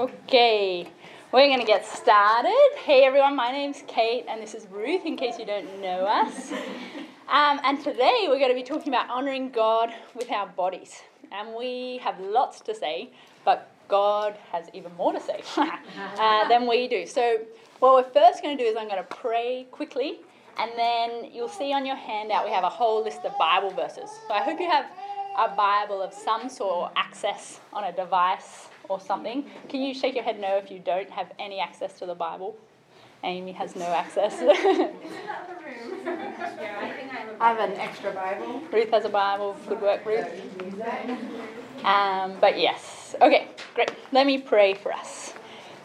Okay, we're going to get started. Hey everyone, my name's Kate and this is Ruth, in case you don't know us. Um, and today we're going to be talking about honoring God with our bodies. And we have lots to say, but God has even more to say uh, than we do. So, what we're first going to do is I'm going to pray quickly, and then you'll see on your handout we have a whole list of Bible verses. So, I hope you have a Bible of some sort, or access on a device or something. Can you shake your head no if you don't have any access to the Bible? Amy has no access. I have an extra Bible. Ruth has a Bible. Good work, Ruth. Um, but yes. Okay, great. Let me pray for us.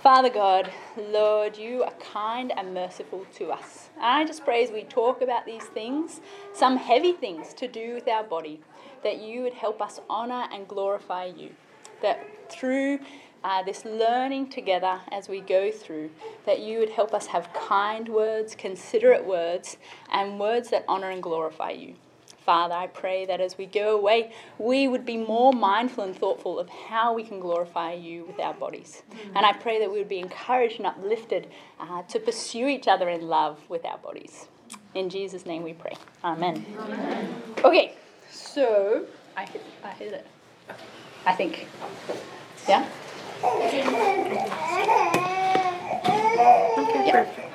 Father God, Lord, you are kind and merciful to us. And I just pray as we talk about these things, some heavy things to do with our body, that you would help us honor and glorify you that through uh, this learning together as we go through, that you would help us have kind words, considerate words, and words that honor and glorify you. Father, I pray that as we go away, we would be more mindful and thoughtful of how we can glorify you with our bodies. Mm-hmm. And I pray that we would be encouraged and uplifted uh, to pursue each other in love with our bodies. In Jesus' name we pray. Amen. Amen. Okay, so I hit, I hit it. I think. Yeah? Okay, perfect.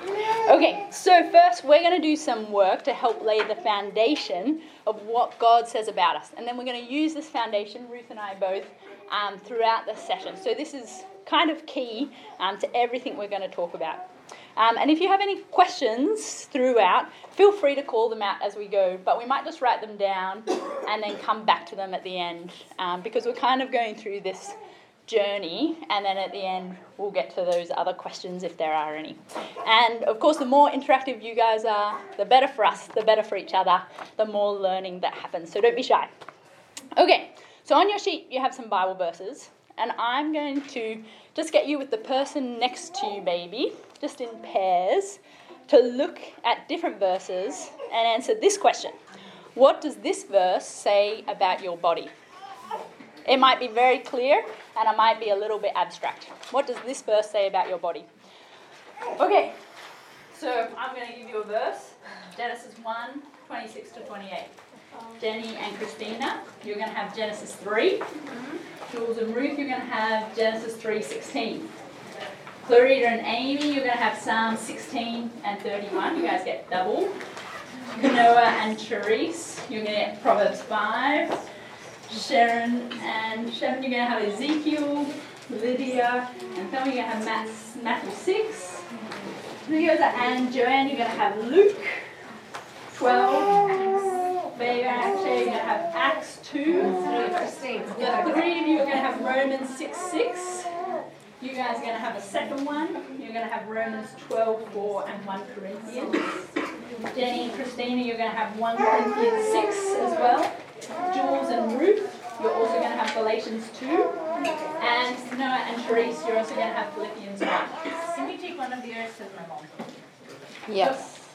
Okay, so first we're going to do some work to help lay the foundation of what God says about us. And then we're going to use this foundation, Ruth and I both, um, throughout the session. So this is kind of key um, to everything we're going to talk about. Um, and if you have any questions throughout, feel free to call them out as we go, but we might just write them down and then come back to them at the end um, because we're kind of going through this journey and then at the end we'll get to those other questions if there are any. And of course, the more interactive you guys are, the better for us, the better for each other, the more learning that happens. So don't be shy. Okay, so on your sheet you have some Bible verses, and I'm going to just get you with the person next to you, baby just in pairs, to look at different verses and answer this question What does this verse say about your body? It might be very clear and it might be a little bit abstract. What does this verse say about your body? Okay, so I'm going to give you a verse Genesis 1 26 to 28. Jenny and Christina, you're going to have Genesis 3. Mm-hmm. Jules and Ruth, you're going to have Genesis 3 16. Clarita and Amy, you're going to have Psalm 16 and 31. You guys get double. Kanoa and Therese, you're going to get Proverbs 5. Sharon and Sharon, you're going to have Ezekiel. Lydia and Thelma, you're going to have Matthew 6. And Joanne, you're going to have Luke 12. Baby, actually, you're going to have Acts 2. The three of you are going to have Romans 6 6. You guys are going to have a second one. You're going to have Romans 12, 4 and 1 Corinthians. Jenny and Christina, you're going to have 1 Corinthians 6 as well. Jules and Ruth, you're also going to have Galatians 2. And Noah and Therese, you're also going to have Philippians 1. Can we take one of yours to my mom? Yes.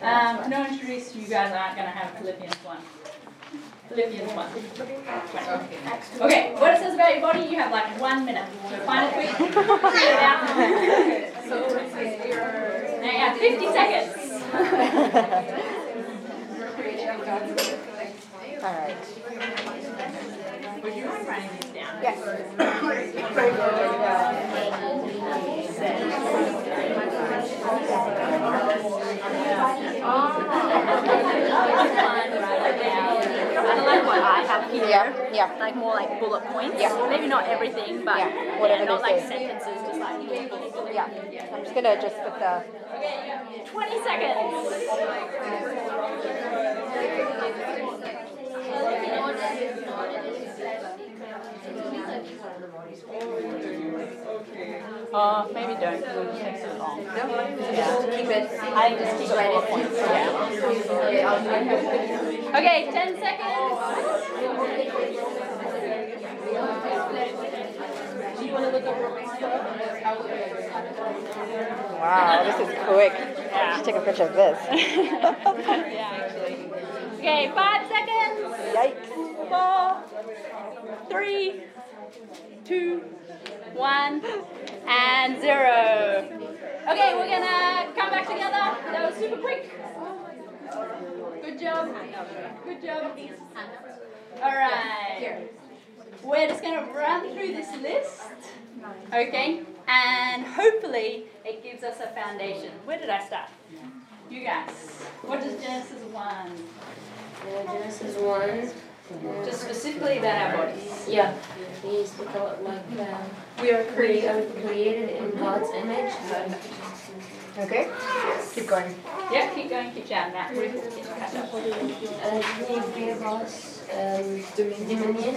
Um, Noah and Therese, you guys aren't going to have Philippians 1. Philippians 1. Okay, what it says about your body, you have like one minute. So find it quick, get it out. now you have 50 seconds. All right. Would you mind writing these down? Yes. like what I have here. Yeah, yeah. Like more like bullet points. Yeah. Maybe not everything, but yeah, whatever yeah, not like say. sentences, just like Yeah. I'm just gonna just put the. 20 seconds. Oh, maybe don't. It takes so long. No? Yeah. Keep it. I just keep it points. Yeah. Okay, 10 seconds. Wow, this is quick. Yeah. Just take a picture of this. yeah, actually. Okay, five seconds. Yikes. Four, three, two, one, and zero. Okay, we're gonna come back together. That was super quick. Good job. Good job. All right. We're just gonna run through this list. Okay, and hopefully it gives us a foundation. Where did I start? You guys. What does Genesis 1? Uh, Genesis 1. Just specifically about our bodies. Yeah, he's because like uh, we are created created in God's image. Okay. Keep going. Yeah, keep going, keep chatting. Matt, Ruth, catch up. Uh, he gave us um, dominion.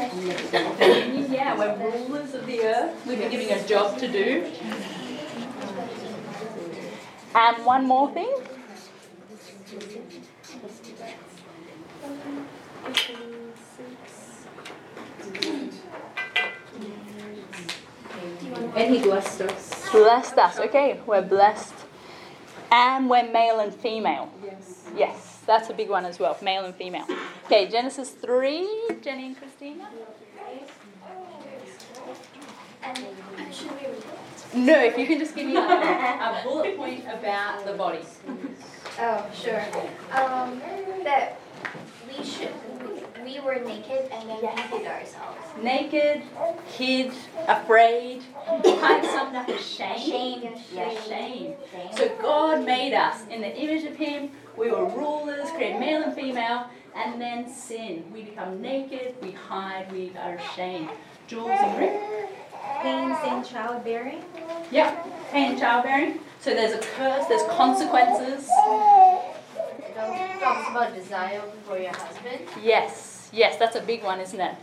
Yeah, we're rulers of the earth. We've been given a job to do. And one more thing. And he blessed us. Blessed us. Okay, we're blessed. And we're male and female. Yes. Yes, that's a big one as well, male and female. Okay, Genesis 3, Jenny and Christina. No, if you can just give me like a, a bullet point about the body. Oh, sure. Um, that we should, we were naked and then we hid ourselves. Naked, hid, afraid, kind of summed up as shame. Shame. Yeah, shame. So God made us in the image of Him. We were rulers, created male and female, and then sin. We become naked, we hide, we are ashamed. Jules and Rick? Pains in childbearing. Yep, pain in childbearing. So there's a curse, there's consequences. It also talks about desire for your husband. Yes, yes, that's a big one, isn't it?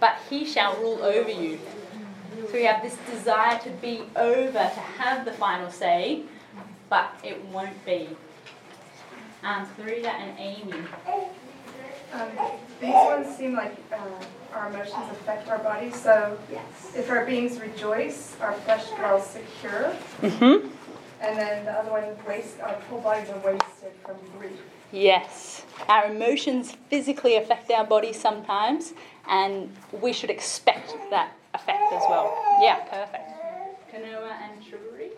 But he shall rule over you. So we have this desire to be over, to have the final say, but it won't be. Um, Sarita and Amy. Um, these ones seem like uh, our emotions affect our bodies. So if our beings rejoice, our flesh dwells secure. Mm-hmm. And then the other one, waste, our whole bodies are wasted from grief. Yes. Our emotions physically affect our bodies sometimes, and we should expect that effect as well. Yeah, perfect. Kanoa and Shuri.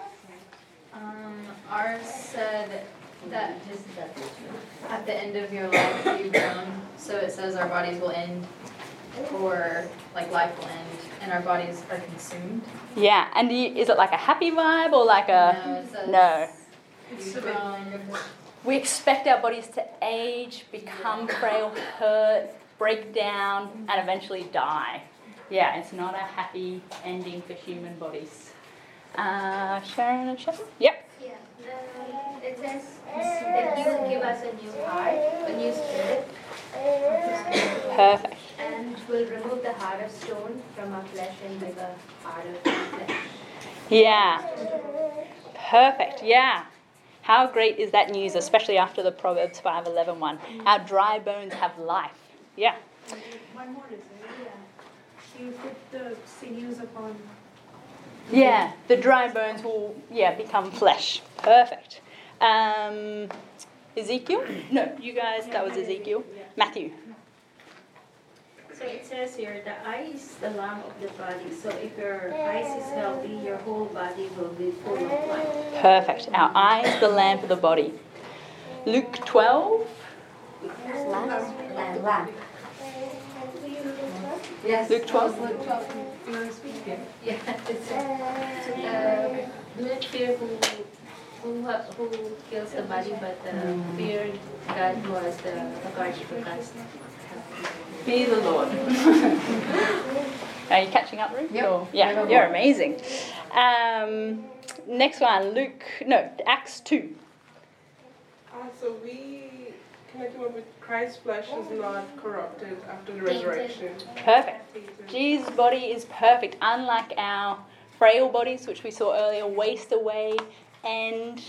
Um, ours said that at the end of your life you groan. So it says our bodies will end, or like life will end, and our bodies are consumed. Yeah, and you, is it like a happy vibe or like a. no, it says No. groan. We expect our bodies to age, become frail, hurt, break down, and eventually die. Yeah, it's not a happy ending for human bodies. Uh, Sharon and Shepard? Yep. Yeah. Um, it says that He will give us a new heart, a new spirit, Perfect. and will remove the heart of stone from our flesh and give a heart of flesh. Yeah. Perfect. Yeah. How great is that news, especially after the Proverbs 5:11 one? Our dry bones have life. Yeah. One more is? Yeah. You put the sinews upon. Yeah, the dry bones will yeah become flesh. Perfect. Um, Ezekiel? No, you guys. That was Ezekiel. Matthew. So it says here, the eye is the lamp of the body. So if your eyes is healthy, your whole body will be full of light. Perfect. Our eye is the lamp of the body. Luke 12. Lamp. Lamp. Yes. Luke 12. Luke 12. You want to speak here? Yeah, it says, uh, not fear who, who, who kills the body, but uh, fear God who has the authority to cast. Fear the Lord. Are you catching up, Ruth? Yep. Or- yeah, Right you're amazing. Um, next one, Luke. No, Acts 2. Uh, so we can I come up with Christ's flesh is not corrupted after the resurrection. Perfect. Jesus' body is perfect, unlike our frail bodies, which we saw earlier, waste away, and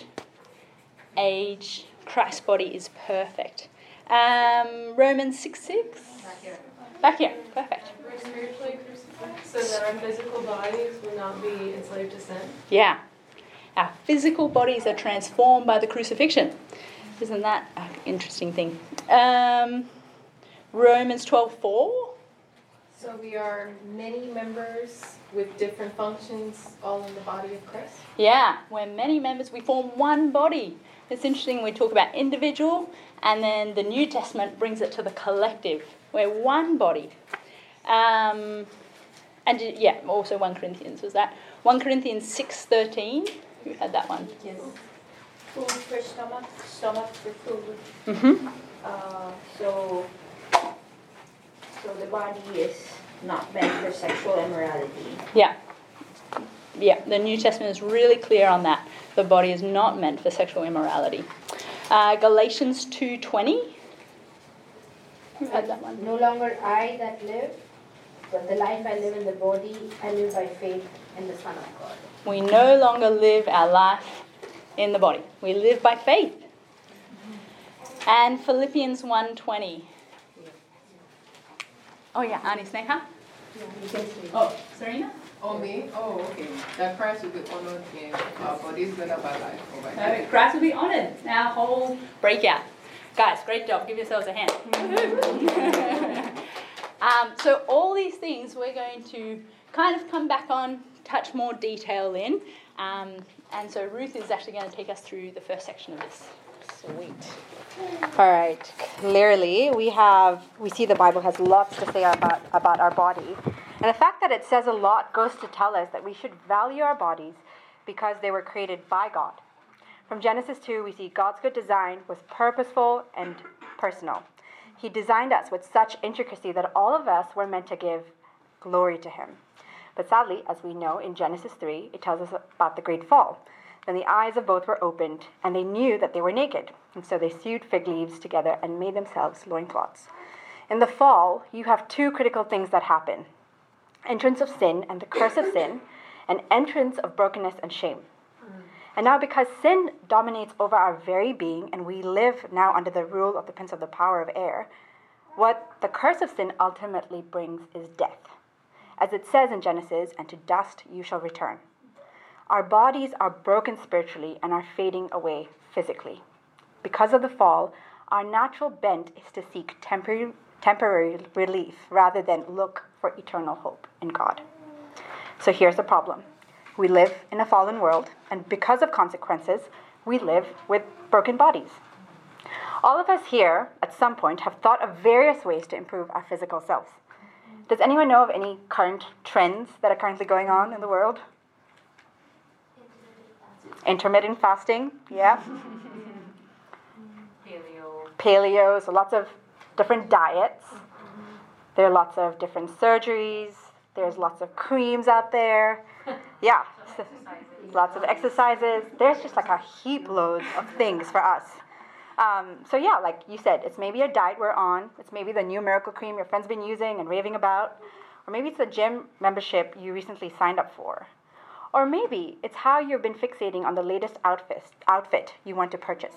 age. Christ's body is perfect. Um, Romans 6 6. Back here. Back here. Perfect. We're spiritually crucified so that our physical bodies will not be enslaved to sin. Yeah. Our physical bodies are transformed by the crucifixion. Isn't that an interesting thing? Um, Romans 12 4. So we are many members with different functions, all in the body of Christ? Yeah, we're many members, we form one body. It's interesting, we talk about individual, and then the New Testament brings it to the collective. We're one body. Um, and yeah, also 1 Corinthians was that. 1 Corinthians 6.13, who had that one? Yes. Food for stomach, stomach for food. Mm-hmm. Uh, so, so the body is not meant for sexual immorality. Yeah. Yeah, the New Testament is really clear on that. The body is not meant for sexual immorality. Uh, Galatians 2.20. Who had that one? No longer I that live, but the life I live in the body, I live by faith in the Son of God. We no longer live our life in the body. We live by faith. And Philippians 1.20. Oh yeah, Ani Sneha? Oh, Serena? Oh, me? Oh, okay. That Christ will be honored in our bodies, whether by life or by death. Christ will be honored. Now, whole breakout. Guys, great job. Give yourselves a hand. um, so all these things we're going to kind of come back on, touch more detail in. Um, and so Ruth is actually going to take us through the first section of this. Sweet. All right. Clearly, we have we see the Bible has lots to say about about our body, and the fact that it says a lot goes to tell us that we should value our bodies because they were created by God. From Genesis 2, we see God's good design was purposeful and personal. He designed us with such intricacy that all of us were meant to give glory to Him. But sadly, as we know in Genesis 3, it tells us about the great fall. Then the eyes of both were opened, and they knew that they were naked. And so they sewed fig leaves together and made themselves loincloths. In the fall, you have two critical things that happen entrance of sin and the curse of sin, and entrance of brokenness and shame. And now, because sin dominates over our very being, and we live now under the rule of the prince of the power of air, what the curse of sin ultimately brings is death. As it says in Genesis, and to dust you shall return. Our bodies are broken spiritually and are fading away physically. Because of the fall, our natural bent is to seek temporary, temporary relief rather than look for eternal hope in God. So here's the problem we live in a fallen world, and because of consequences, we live with broken bodies. All of us here, at some point, have thought of various ways to improve our physical selves. Does anyone know of any current trends that are currently going on in the world? Intermittent fasting, yeah. Paleo. Paleo, so lots of different diets. There are lots of different surgeries. There's lots of creams out there. Yeah, lots of exercises. There's just like a heap load of things for us. Um, so yeah, like you said, it's maybe a diet we're on. It's maybe the new miracle cream your friend's been using and raving about. Or maybe it's the gym membership you recently signed up for. Or maybe it's how you've been fixating on the latest outfit, outfit you want to purchase.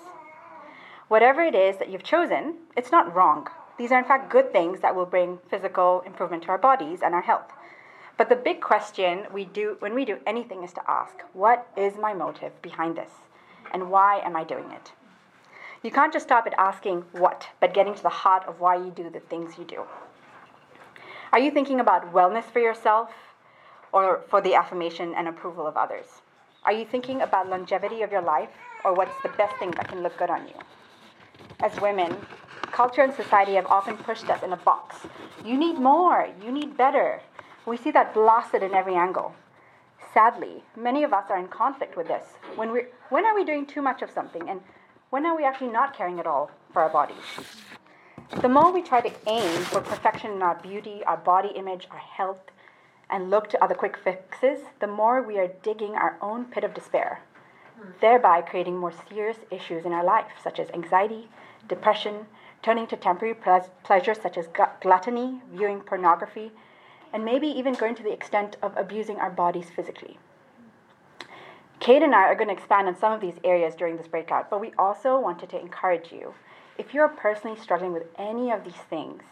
Whatever it is that you've chosen, it's not wrong. These are, in fact, good things that will bring physical improvement to our bodies and our health. But the big question we do when we do anything is to ask, what is my motive behind this? And why am I doing it? You can't just stop at asking what, but getting to the heart of why you do the things you do. Are you thinking about wellness for yourself or for the affirmation and approval of others? Are you thinking about longevity of your life or what's the best thing that can look good on you? As women, culture and society have often pushed us in a box. You need more, you need better. We see that blasted in every angle. Sadly, many of us are in conflict with this. When, we when are we doing too much of something, and when are we actually not caring at all for our bodies? The more we try to aim for perfection in our beauty, our body image, our health, and look to other quick fixes, the more we are digging our own pit of despair, thereby creating more serious issues in our life, such as anxiety, depression, turning to temporary ple- pleasures such as gluttony, viewing pornography, and maybe even going to the extent of abusing our bodies physically. Kate and I are going to expand on some of these areas during this breakout, but we also wanted to encourage you. If you're personally struggling with any of these things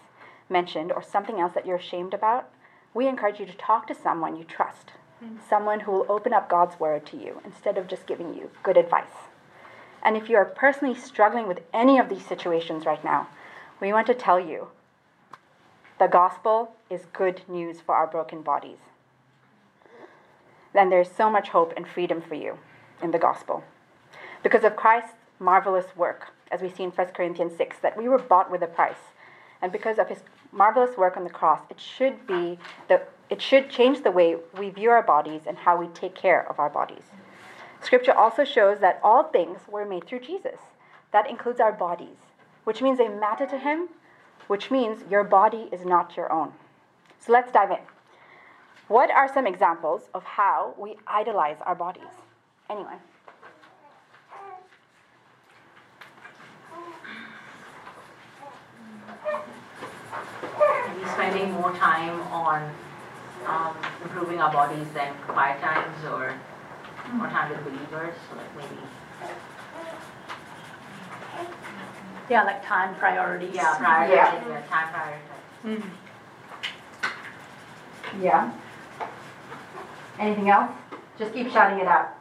mentioned or something else that you're ashamed about, we encourage you to talk to someone you trust, mm. someone who will open up God's word to you instead of just giving you good advice. And if you are personally struggling with any of these situations right now, we want to tell you The gospel is good news for our broken bodies. Then there's so much hope and freedom for you in the gospel. Because of Christ's marvelous work, as we see in 1 Corinthians 6, that we were bought with a price. And because of his marvelous work on the cross, it should be the it should change the way we view our bodies and how we take care of our bodies. Scripture also shows that all things were made through Jesus. That includes our bodies, which means they matter to him, which means your body is not your own. So let's dive in. What are some examples of how we idolize our bodies? Maybe spending more time on um, improving our bodies than quiet times or more time with believers, so like maybe. Yeah, like time priorities. Yeah, prioritizing, yeah. time prioritizing. Mm. Yeah. Anything else? Just keep shouting it out.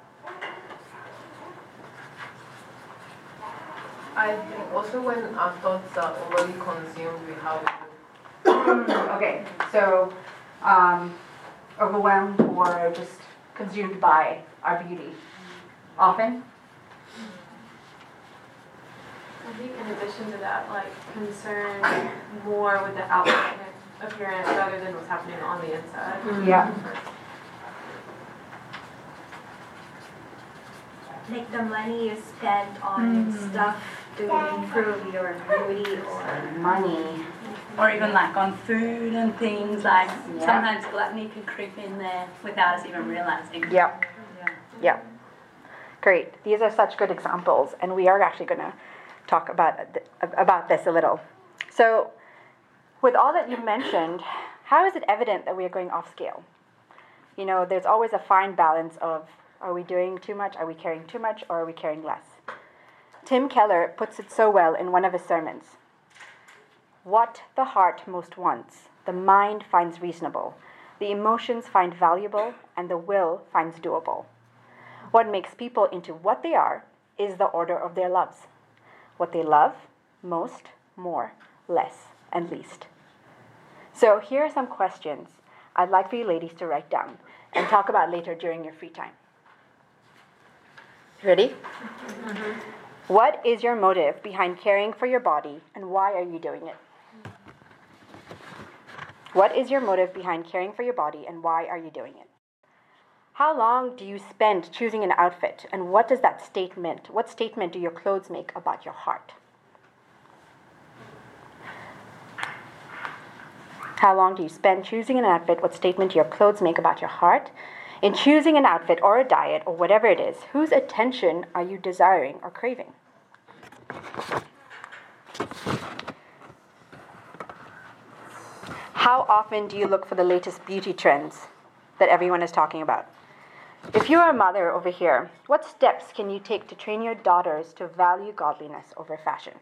I think also when our thoughts are overly consumed with how we okay, so um, overwhelmed or just consumed by our beauty. Often? I think in addition to that, like concern more with the outward appearance rather than what's happening on the inside. Mm-hmm. Yeah. Like the money you spend on mm-hmm. stuff to improve your beauty or money or even like on food and things like yeah. sometimes gluttony can creep in there without us even realizing. Yep. Yeah. Great. These are such good examples, and we are actually going to talk about about this a little. So, with all that you mentioned, how is it evident that we are going off scale? You know, there's always a fine balance of are we doing too much, are we caring too much, or are we caring less? Tim Keller puts it so well in one of his sermons. What the heart most wants, the mind finds reasonable, the emotions find valuable, and the will finds doable. What makes people into what they are is the order of their loves. What they love, most, more, less, and least. So here are some questions I'd like for you ladies to write down and talk about later during your free time. Ready? Mm-hmm. What is your motive behind caring for your body and why are you doing it? What is your motive behind caring for your body and why are you doing it? How long do you spend choosing an outfit and what does that statement, what statement do your clothes make about your heart? How long do you spend choosing an outfit? What statement do your clothes make about your heart? In choosing an outfit or a diet or whatever it is, whose attention are you desiring or craving? How often do you look for the latest beauty trends that everyone is talking about? If you're a mother over here, what steps can you take to train your daughters to value godliness over fashion?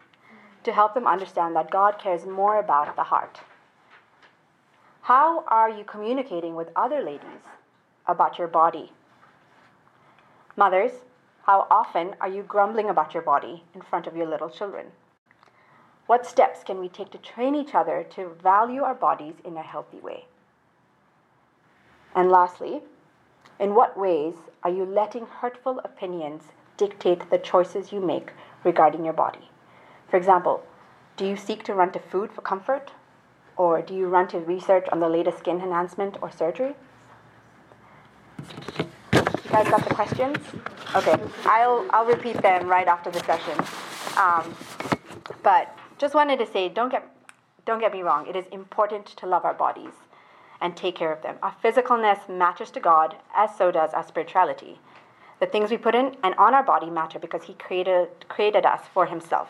To help them understand that God cares more about the heart? How are you communicating with other ladies about your body? Mothers, how often are you grumbling about your body in front of your little children? What steps can we take to train each other to value our bodies in a healthy way? And lastly, in what ways are you letting hurtful opinions dictate the choices you make regarding your body? For example, do you seek to run to food for comfort? Or do you run to research on the latest skin enhancement or surgery? You guys got the questions? Okay, I'll, I'll repeat them right after the session. Um, but just wanted to say, don't get, don't get me wrong, it is important to love our bodies and take care of them. Our physicalness matters to God, as so does our spirituality. The things we put in and on our body matter because He created, created us for Himself.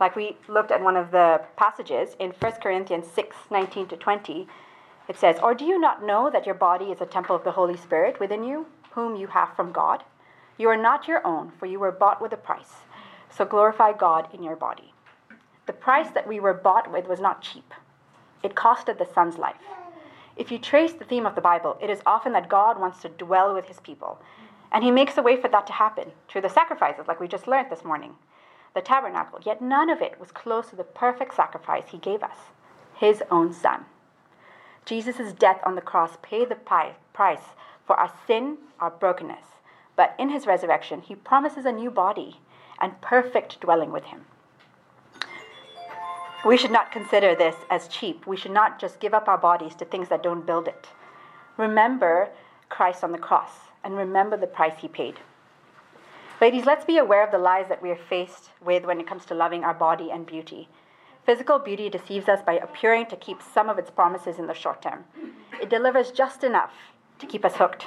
Like we looked at one of the passages in 1 Corinthians 6 19 to 20, it says, Or do you not know that your body is a temple of the Holy Spirit within you, whom you have from God? You are not your own, for you were bought with a price. So glorify God in your body. The price that we were bought with was not cheap. It costed the Son's life. If you trace the theme of the Bible, it is often that God wants to dwell with his people. And he makes a way for that to happen through the sacrifices, like we just learned this morning, the tabernacle. Yet none of it was close to the perfect sacrifice he gave us. his own son. Jesus' death on the cross paid the price for our sin, our brokenness. But in his resurrection, he promises a new body and perfect dwelling with him. We should not consider this as cheap. We should not just give up our bodies to things that don't build it. Remember Christ on the cross and remember the price he paid. Ladies, let's be aware of the lies that we are faced with when it comes to loving our body and beauty. Physical beauty deceives us by appearing to keep some of its promises in the short term. It delivers just enough to keep us hooked,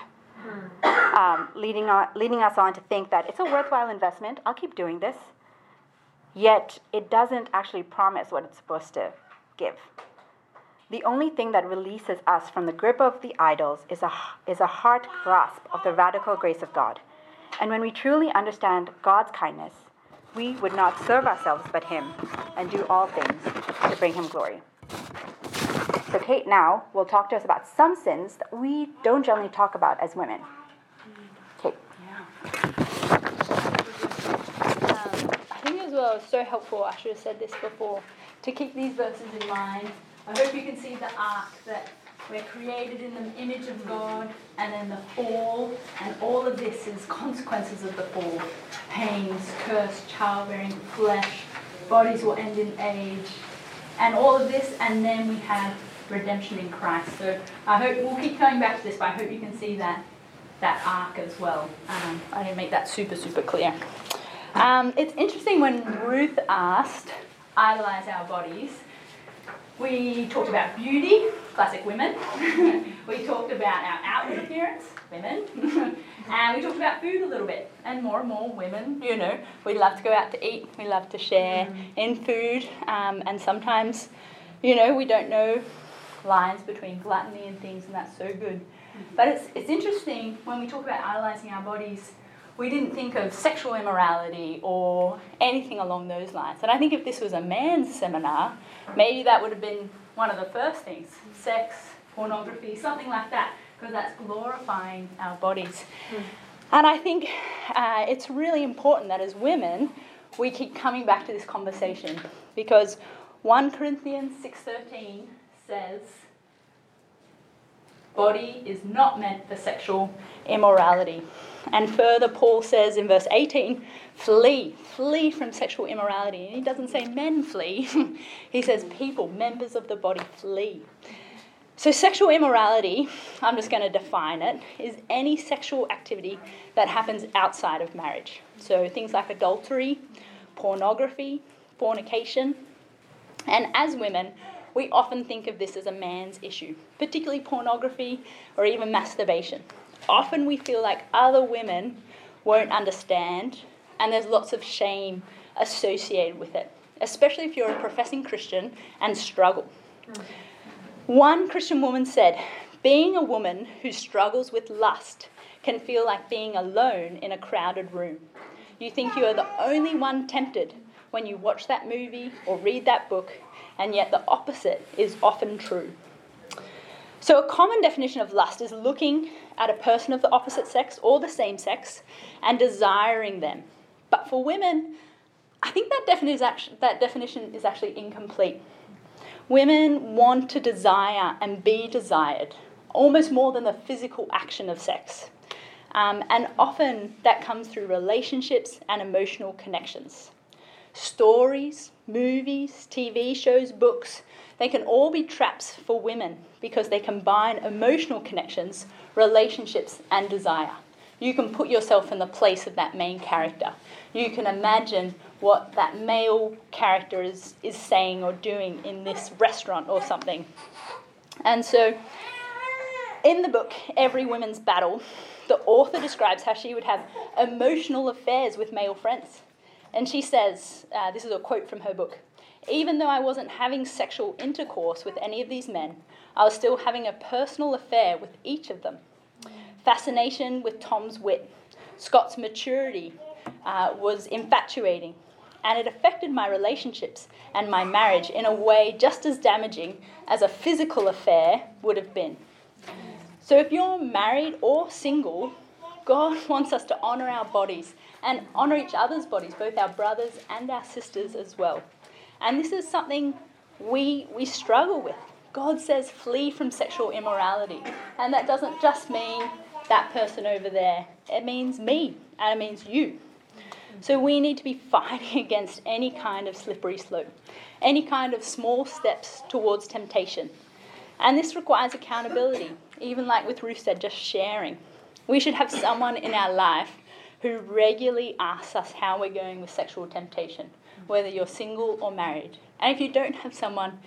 um, leading, on, leading us on to think that it's a worthwhile investment, I'll keep doing this. Yet it doesn't actually promise what it's supposed to give. The only thing that releases us from the grip of the idols is a, is a heart grasp of the radical grace of God. And when we truly understand God's kindness, we would not serve ourselves but Him and do all things to bring Him glory. So, Kate now will talk to us about some sins that we don't generally talk about as women. Kate. Yeah. Um, I think as well, it's so helpful, I should have said this before, to keep these verses in mind. I hope you can see the arc that we're created in the image of God, and then the fall, and all of this is consequences of the fall pains, curse, childbearing, flesh, bodies will end in age, and all of this, and then we have redemption in Christ. So I hope we'll keep coming back to this, but I hope you can see that that arc as well. Um, I didn't make that super super clear. Um, it's interesting when Ruth asked, idolize our bodies. We talked about beauty, classic women. we talked about our outward appearance, women. and we talked about food a little bit. And more and more women, you know, we love to go out to eat, we love to share mm-hmm. in food. Um, and sometimes, you know, we don't know lines between gluttony and things, and that's so good. Mm-hmm. But it's, it's interesting when we talk about idolizing our bodies we didn't think of sexual immorality or anything along those lines. And I think if this was a man's seminar, maybe that would have been one of the first things sex, pornography, something like that, because that's glorifying our bodies. Mm. And I think uh, it's really important that as women, we keep coming back to this conversation because 1 Corinthians 6:13 says body is not meant for sexual immorality. And further, Paul says in verse 18, flee, flee from sexual immorality. And he doesn't say men flee, he says people, members of the body, flee. So, sexual immorality, I'm just going to define it, is any sexual activity that happens outside of marriage. So, things like adultery, pornography, fornication. And as women, we often think of this as a man's issue, particularly pornography or even masturbation often we feel like other women won't understand, and there's lots of shame associated with it, especially if you're a professing Christian and struggle. One Christian woman said, Being a woman who struggles with lust can feel like being alone in a crowded room. You think you are the only one tempted when you watch that movie or read that book, and yet the opposite is often true. So, a common definition of lust is looking at a person of the opposite sex or the same sex and desiring them. But for women, I think that definition is actually, that definition is actually incomplete. Women want to desire and be desired almost more than the physical action of sex. Um, and often that comes through relationships and emotional connections. Stories, movies, TV shows, books they can all be traps for women because they combine emotional connections, relationships, and desire. You can put yourself in the place of that main character. You can imagine what that male character is, is saying or doing in this restaurant or something. And so, in the book, Every Woman's Battle, the author describes how she would have emotional affairs with male friends. And she says, uh, this is a quote from her book even though I wasn't having sexual intercourse with any of these men, I was still having a personal affair with each of them. Fascination with Tom's wit, Scott's maturity uh, was infatuating, and it affected my relationships and my marriage in a way just as damaging as a physical affair would have been. So, if you're married or single, God wants us to honor our bodies and honor each other's bodies, both our brothers and our sisters as well. And this is something we, we struggle with. God says, flee from sexual immorality. And that doesn't just mean that person over there, it means me, and it means you. So we need to be fighting against any kind of slippery slope, any kind of small steps towards temptation. And this requires accountability, even like with Ruth said, just sharing. We should have someone in our life who regularly asks us how we're going with sexual temptation, whether you're single or married. And if you don't have someone,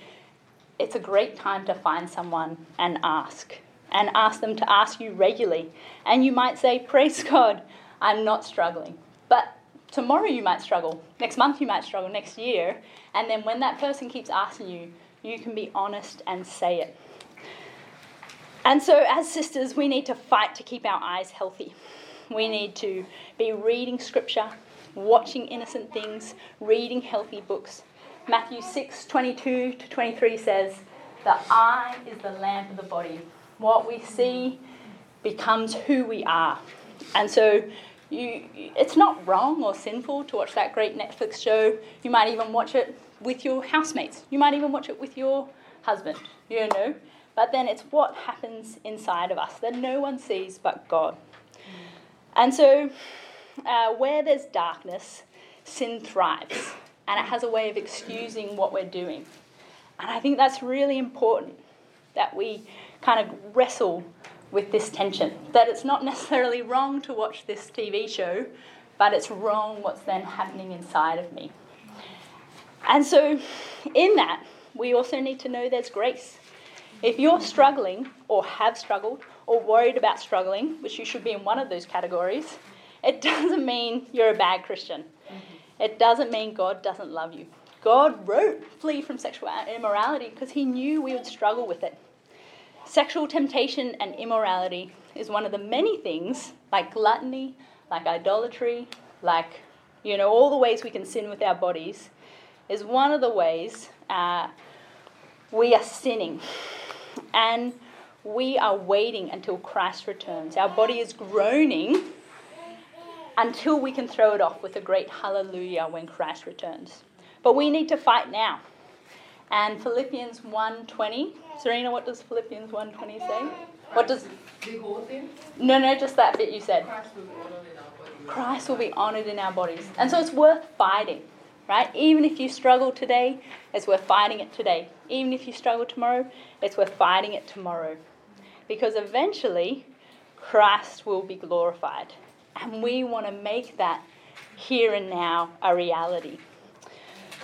it's a great time to find someone and ask. And ask them to ask you regularly. And you might say, Praise God, I'm not struggling. But tomorrow you might struggle. Next month you might struggle. Next year. And then when that person keeps asking you, you can be honest and say it. And so, as sisters, we need to fight to keep our eyes healthy. We need to be reading scripture, watching innocent things, reading healthy books. Matthew 6 22 to 23 says, The eye is the lamp of the body. What we see becomes who we are. And so, you, it's not wrong or sinful to watch that great Netflix show. You might even watch it with your housemates. You might even watch it with your husband, you know. But then it's what happens inside of us that no one sees but God. And so, uh, where there's darkness, sin thrives. And it has a way of excusing what we're doing. And I think that's really important that we kind of wrestle with this tension. That it's not necessarily wrong to watch this TV show, but it's wrong what's then happening inside of me. And so, in that, we also need to know there's grace. If you're struggling, or have struggled, or worried about struggling, which you should be in one of those categories, it doesn't mean you're a bad Christian. It doesn't mean God doesn't love you. God wrote flee from sexual immorality because he knew we would struggle with it. Sexual temptation and immorality is one of the many things, like gluttony, like idolatry, like, you know, all the ways we can sin with our bodies, is one of the ways uh, we are sinning. And we are waiting until Christ returns. Our body is groaning until we can throw it off with a great hallelujah when Christ returns. But we need to fight now. And Philippians 1:20, Serena, what does Philippians 1:20 say? What does the whole thing? No, no, just that bit you said. Christ will be honored in our bodies. And so it's worth fighting, right? Even if you struggle today, it's worth fighting it today. Even if you struggle tomorrow, it's worth fighting it tomorrow. Because eventually, Christ will be glorified. And we want to make that here and now a reality.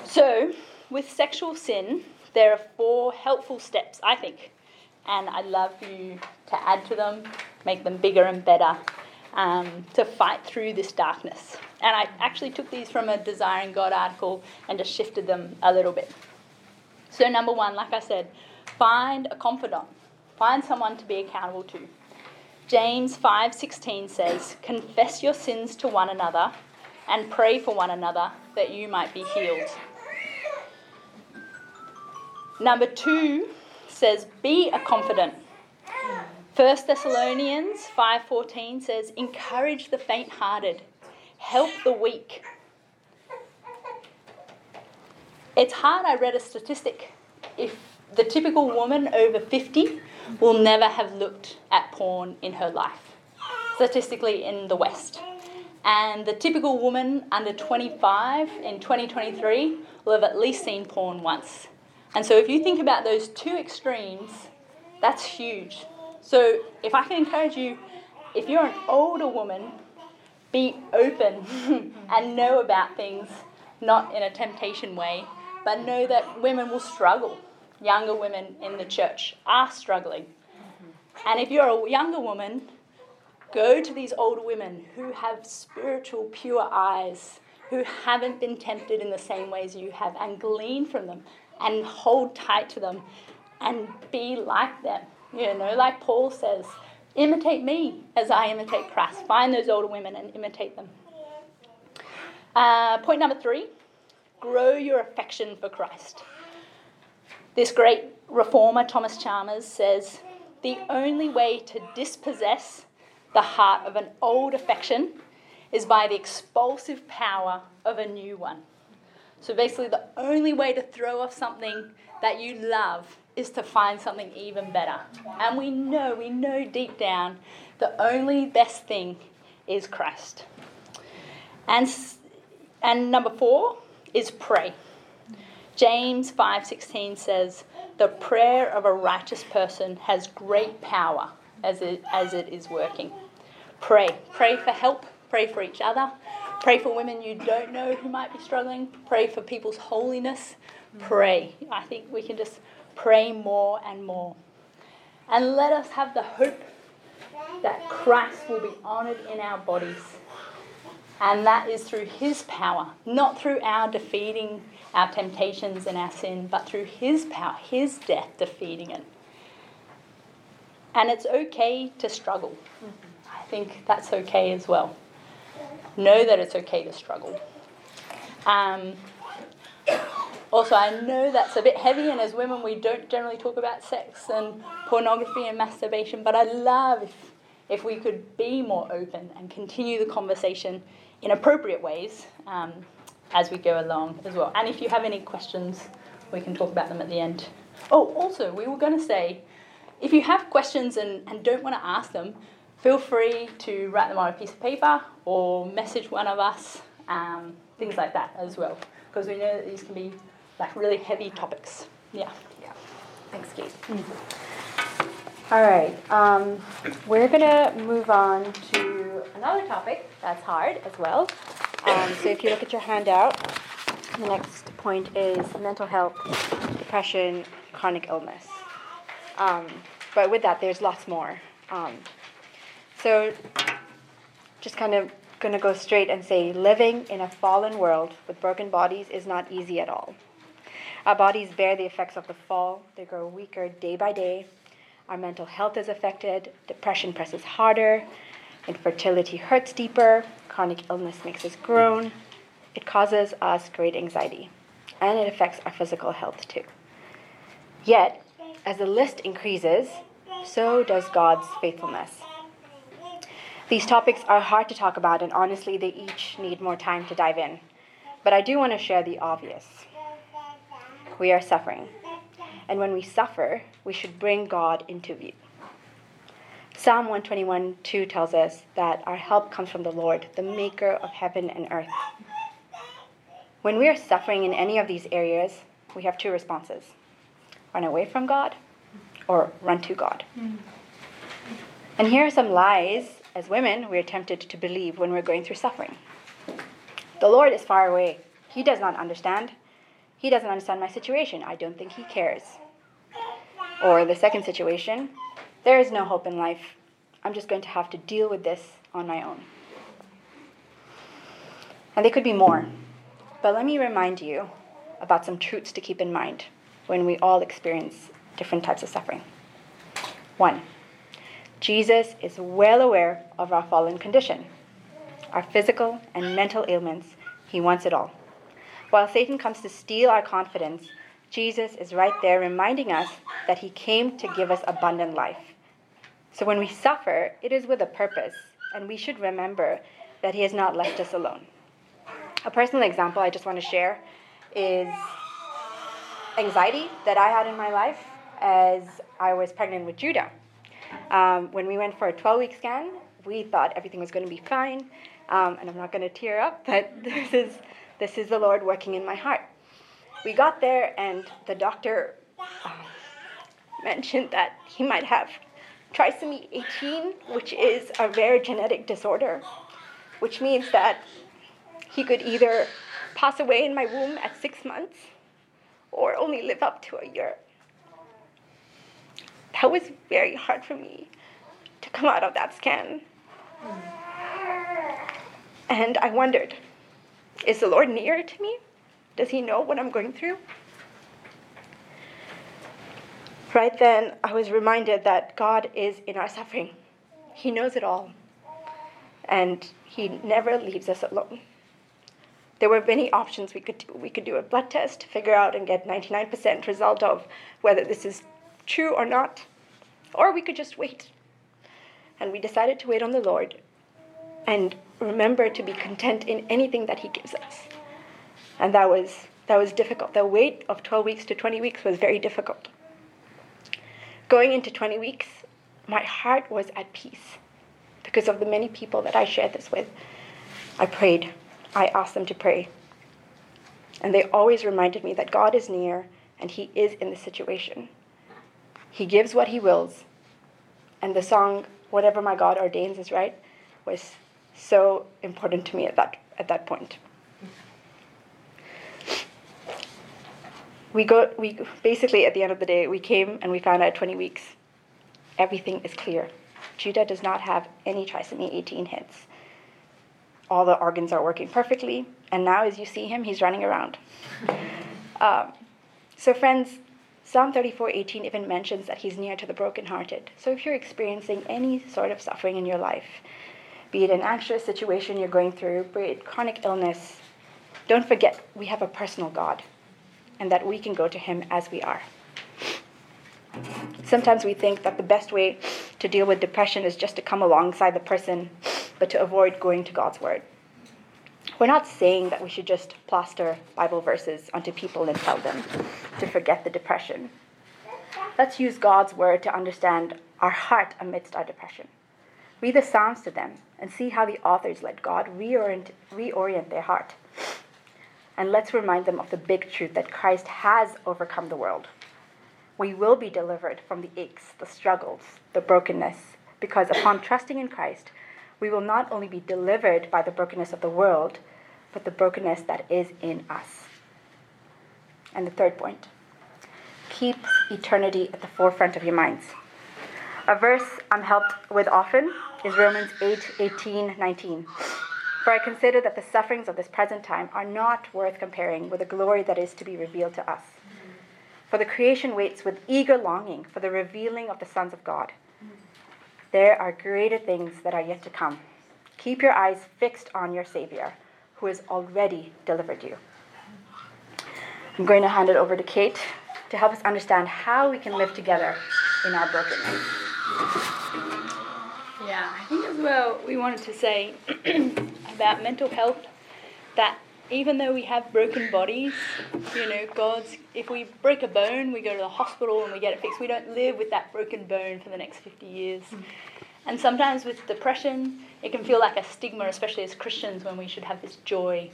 So, with sexual sin, there are four helpful steps, I think. And I'd love you to add to them, make them bigger and better um, to fight through this darkness. And I actually took these from a Desiring God article and just shifted them a little bit. So, number one, like I said, find a confidant, find someone to be accountable to. James 5:16 says, "Confess your sins to one another and pray for one another that you might be healed." Number 2 says, "Be a confident." 1 Thessalonians 5:14 says, "Encourage the faint-hearted, help the weak." It's hard I read a statistic if the typical woman over 50 will never have looked at porn in her life, statistically in the West. And the typical woman under 25 in 2023 will have at least seen porn once. And so if you think about those two extremes, that's huge. So if I can encourage you, if you're an older woman, be open and know about things, not in a temptation way, but know that women will struggle younger women in the church are struggling. And if you're a younger woman, go to these older women who have spiritual, pure eyes, who haven't been tempted in the same ways you have, and glean from them and hold tight to them and be like them. You know, like Paul says, imitate me as I imitate Christ. Find those older women and imitate them. Uh, point number three grow your affection for Christ. This great reformer, Thomas Chalmers, says the only way to dispossess the heart of an old affection is by the expulsive power of a new one. So basically, the only way to throw off something that you love is to find something even better. And we know, we know deep down, the only best thing is Christ. And, and number four is pray. James 5:16 says, "The prayer of a righteous person has great power as it, as it is working." Pray. Pray for help, pray for each other, pray for women you don't know who might be struggling, pray for people's holiness. Pray. I think we can just pray more and more. And let us have the hope that Christ will be honored in our bodies. And that is through his power, not through our defeating our temptations and our sin, but through his power, his death defeating it. And it's okay to struggle. I think that's okay as well. Know that it's okay to struggle. Um, also, I know that's a bit heavy, and as women, we don't generally talk about sex and pornography and masturbation, but I love if, if we could be more open and continue the conversation in appropriate ways um, as we go along as well. And if you have any questions, we can talk about them at the end. Oh, also, we were going to say if you have questions and, and don't want to ask them, feel free to write them on a piece of paper or message one of us, um, things like that as well, because we know that these can be like really heavy topics. Yeah. Yeah. Thanks, Kate. All right. Um, we're gonna move on to another topic that's hard as well. Um, so if you look at your handout, the next point is mental health, depression, chronic illness. Um, but with that, there's lots more. Um, so just kind of going to go straight and say living in a fallen world with broken bodies is not easy at all. Our bodies bear the effects of the fall, they grow weaker day by day. Our mental health is affected, depression presses harder, infertility hurts deeper, chronic illness makes us groan. It causes us great anxiety, and it affects our physical health too. Yet, as the list increases, so does God's faithfulness. These topics are hard to talk about, and honestly, they each need more time to dive in. But I do want to share the obvious. We are suffering. And when we suffer, we should bring God into view. Psalm 121 2 tells us that our help comes from the Lord, the maker of heaven and earth. When we are suffering in any of these areas, we have two responses run away from God or run to God. And here are some lies as women we are tempted to believe when we're going through suffering. The Lord is far away. He does not understand. He doesn't understand my situation. I don't think he cares. Or the second situation, there is no hope in life. I'm just going to have to deal with this on my own. And they could be more. But let me remind you about some truths to keep in mind when we all experience different types of suffering. One, Jesus is well aware of our fallen condition, our physical and mental ailments. He wants it all. While Satan comes to steal our confidence, Jesus is right there reminding us that he came to give us abundant life. So when we suffer, it is with a purpose, and we should remember that he has not left us alone. A personal example I just want to share is anxiety that I had in my life as I was pregnant with Judah. Um, when we went for a 12 week scan, we thought everything was going to be fine. Um, and I'm not going to tear up, but this is, this is the Lord working in my heart. We got there, and the doctor um, mentioned that he might have trisomy 18, which is a rare genetic disorder, which means that he could either pass away in my womb at six months or only live up to a year. That was very hard for me to come out of that scan. And I wondered is the Lord near to me? Does He know what I'm going through? Right then, I was reminded that God is in our suffering. He knows it all. And He never leaves us alone. There were many options we could do. We could do a blood test figure out and get 99% result of whether this is true or not. Or we could just wait. And we decided to wait on the Lord and remember to be content in anything that He gives us. And that was that was difficult. The wait of 12 weeks to 20 weeks was very difficult. Going into 20 weeks, my heart was at peace because of the many people that I shared this with. I prayed. I asked them to pray. And they always reminded me that God is near and He is in the situation. He gives what He wills. And the song, Whatever My God Ordains is Right, was so important to me at that, at that point. We go we basically at the end of the day we came and we found out 20 weeks everything is clear. Judah does not have any trisomy 18 hits. All the organs are working perfectly and now as you see him he's running around. Um, so friends psalm 34 18 even mentions that he's near to the brokenhearted. So if you're experiencing any sort of suffering in your life be it an anxious situation you're going through be it chronic illness don't forget we have a personal god and that we can go to Him as we are. Sometimes we think that the best way to deal with depression is just to come alongside the person, but to avoid going to God's Word. We're not saying that we should just plaster Bible verses onto people and tell them to forget the depression. Let's use God's Word to understand our heart amidst our depression. Read the Psalms to them and see how the authors let God reorient, reorient their heart and let's remind them of the big truth that Christ has overcome the world. We will be delivered from the aches, the struggles, the brokenness, because upon trusting in Christ, we will not only be delivered by the brokenness of the world, but the brokenness that is in us. And the third point keep eternity at the forefront of your minds. A verse I'm helped with often is Romans 8 18, 19. For I consider that the sufferings of this present time are not worth comparing with the glory that is to be revealed to us. For the creation waits with eager longing for the revealing of the sons of God. There are greater things that are yet to come. Keep your eyes fixed on your Savior, who has already delivered you. I'm going to hand it over to Kate to help us understand how we can live together in our brokenness. Yeah, I think as well we wanted to say about mental health that even though we have broken bodies, you know, God's, if we break a bone, we go to the hospital and we get it fixed. We don't live with that broken bone for the next 50 years. Mm. And sometimes with depression, it can feel like a stigma, especially as Christians, when we should have this joy.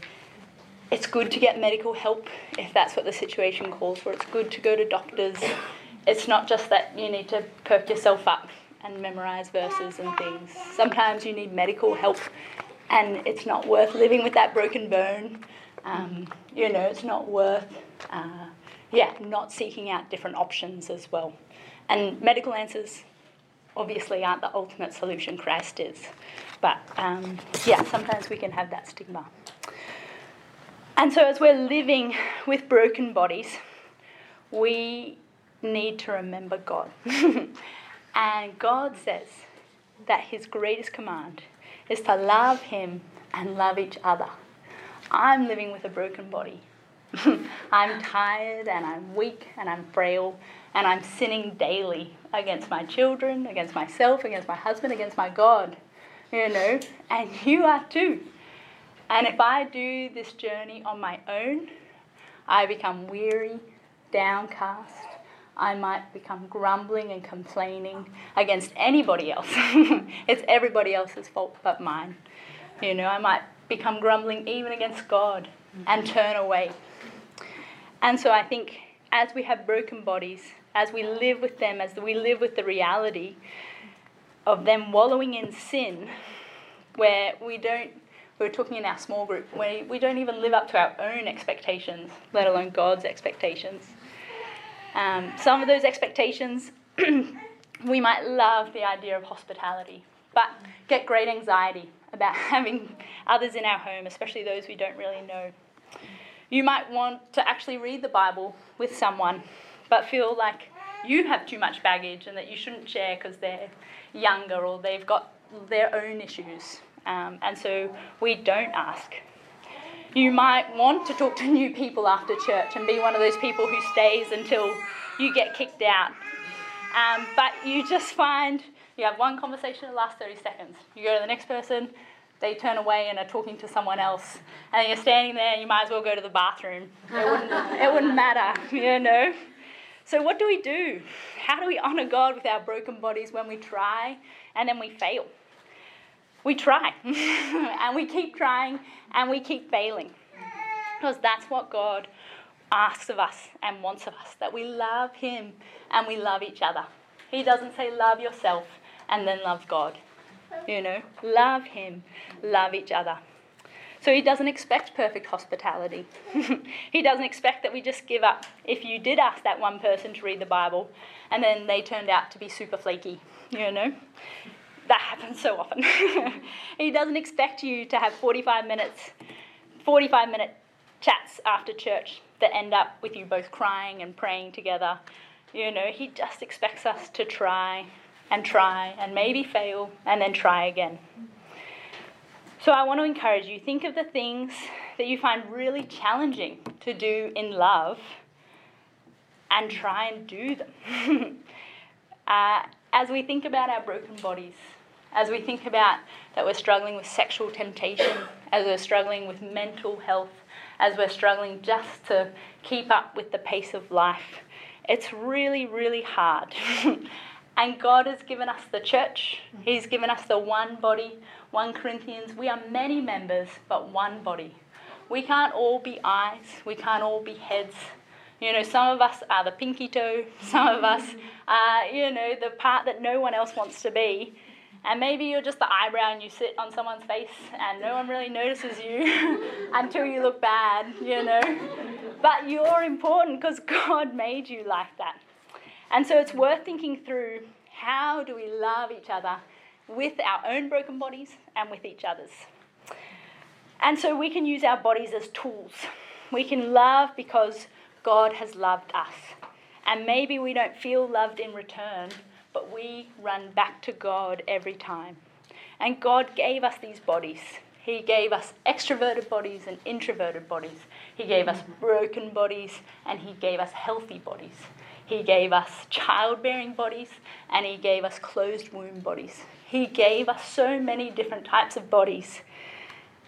It's good to get medical help if that's what the situation calls for. It's good to go to doctors. It's not just that you need to perk yourself up and memorize verses and things. Sometimes you need medical help and it's not worth living with that broken bone. Um, you know, it's not worth, uh, yeah, not seeking out different options as well. And medical answers obviously aren't the ultimate solution, Christ is. But um, yeah, sometimes we can have that stigma. And so, as we're living with broken bodies, we need to remember God. and God says that His greatest command is to love Him and love each other. I'm living with a broken body. I'm tired and I'm weak and I'm frail and I'm sinning daily against my children, against myself, against my husband, against my God. You know, and you are too. And if I do this journey on my own, I become weary, downcast, I might become grumbling and complaining against anybody else. it's everybody else's fault but mine. You know, I might become grumbling even against God and turn away. And so I think as we have broken bodies, as we live with them, as we live with the reality of them wallowing in sin, where we don't, we were talking in our small group, where we don't even live up to our own expectations, let alone God's expectations. Um, some of those expectations, we might love the idea of hospitality, but get great anxiety about having others in our home, especially those we don't really know. You might want to actually read the Bible with someone, but feel like you have too much baggage and that you shouldn't share because they're younger or they've got their own issues. Um, and so we don't ask. You might want to talk to new people after church and be one of those people who stays until you get kicked out. Um, but you just find you have one conversation that lasts 30 seconds. You go to the next person, they turn away and are talking to someone else, and you're standing there, you might as well go to the bathroom. It wouldn't, it wouldn't matter, you know. So, what do we do? How do we honor God with our broken bodies when we try and then we fail? We try, and we keep trying, and we keep failing. Because that's what God asks of us and wants of us that we love Him and we love each other. He doesn't say love yourself and then love God. You know, love Him, love each other. So He doesn't expect perfect hospitality. he doesn't expect that we just give up. If you did ask that one person to read the Bible and then they turned out to be super flaky, you know, that happens so often. he doesn't expect you to have 45 minutes, 45 minute chats after church that end up with you both crying and praying together. You know, he just expects us to try and try and maybe fail and then try again. So I want to encourage you think of the things that you find really challenging to do in love and try and do them. uh, as we think about our broken bodies, as we think about that we're struggling with sexual temptation, as we're struggling with mental health, as we're struggling just to keep up with the pace of life, it's really, really hard. and God has given us the church, He's given us the one body, 1 Corinthians. We are many members, but one body. We can't all be eyes, we can't all be heads. You know, some of us are the pinky toe, some of us are, you know, the part that no one else wants to be. And maybe you're just the eyebrow and you sit on someone's face and no one really notices you until you look bad, you know. But you're important because God made you like that. And so it's worth thinking through how do we love each other with our own broken bodies and with each other's. And so we can use our bodies as tools. We can love because God has loved us. And maybe we don't feel loved in return, but we run back to God every time. And God gave us these bodies. He gave us extroverted bodies and introverted bodies. He gave us broken bodies and He gave us healthy bodies. He gave us childbearing bodies and He gave us closed womb bodies. He gave us so many different types of bodies.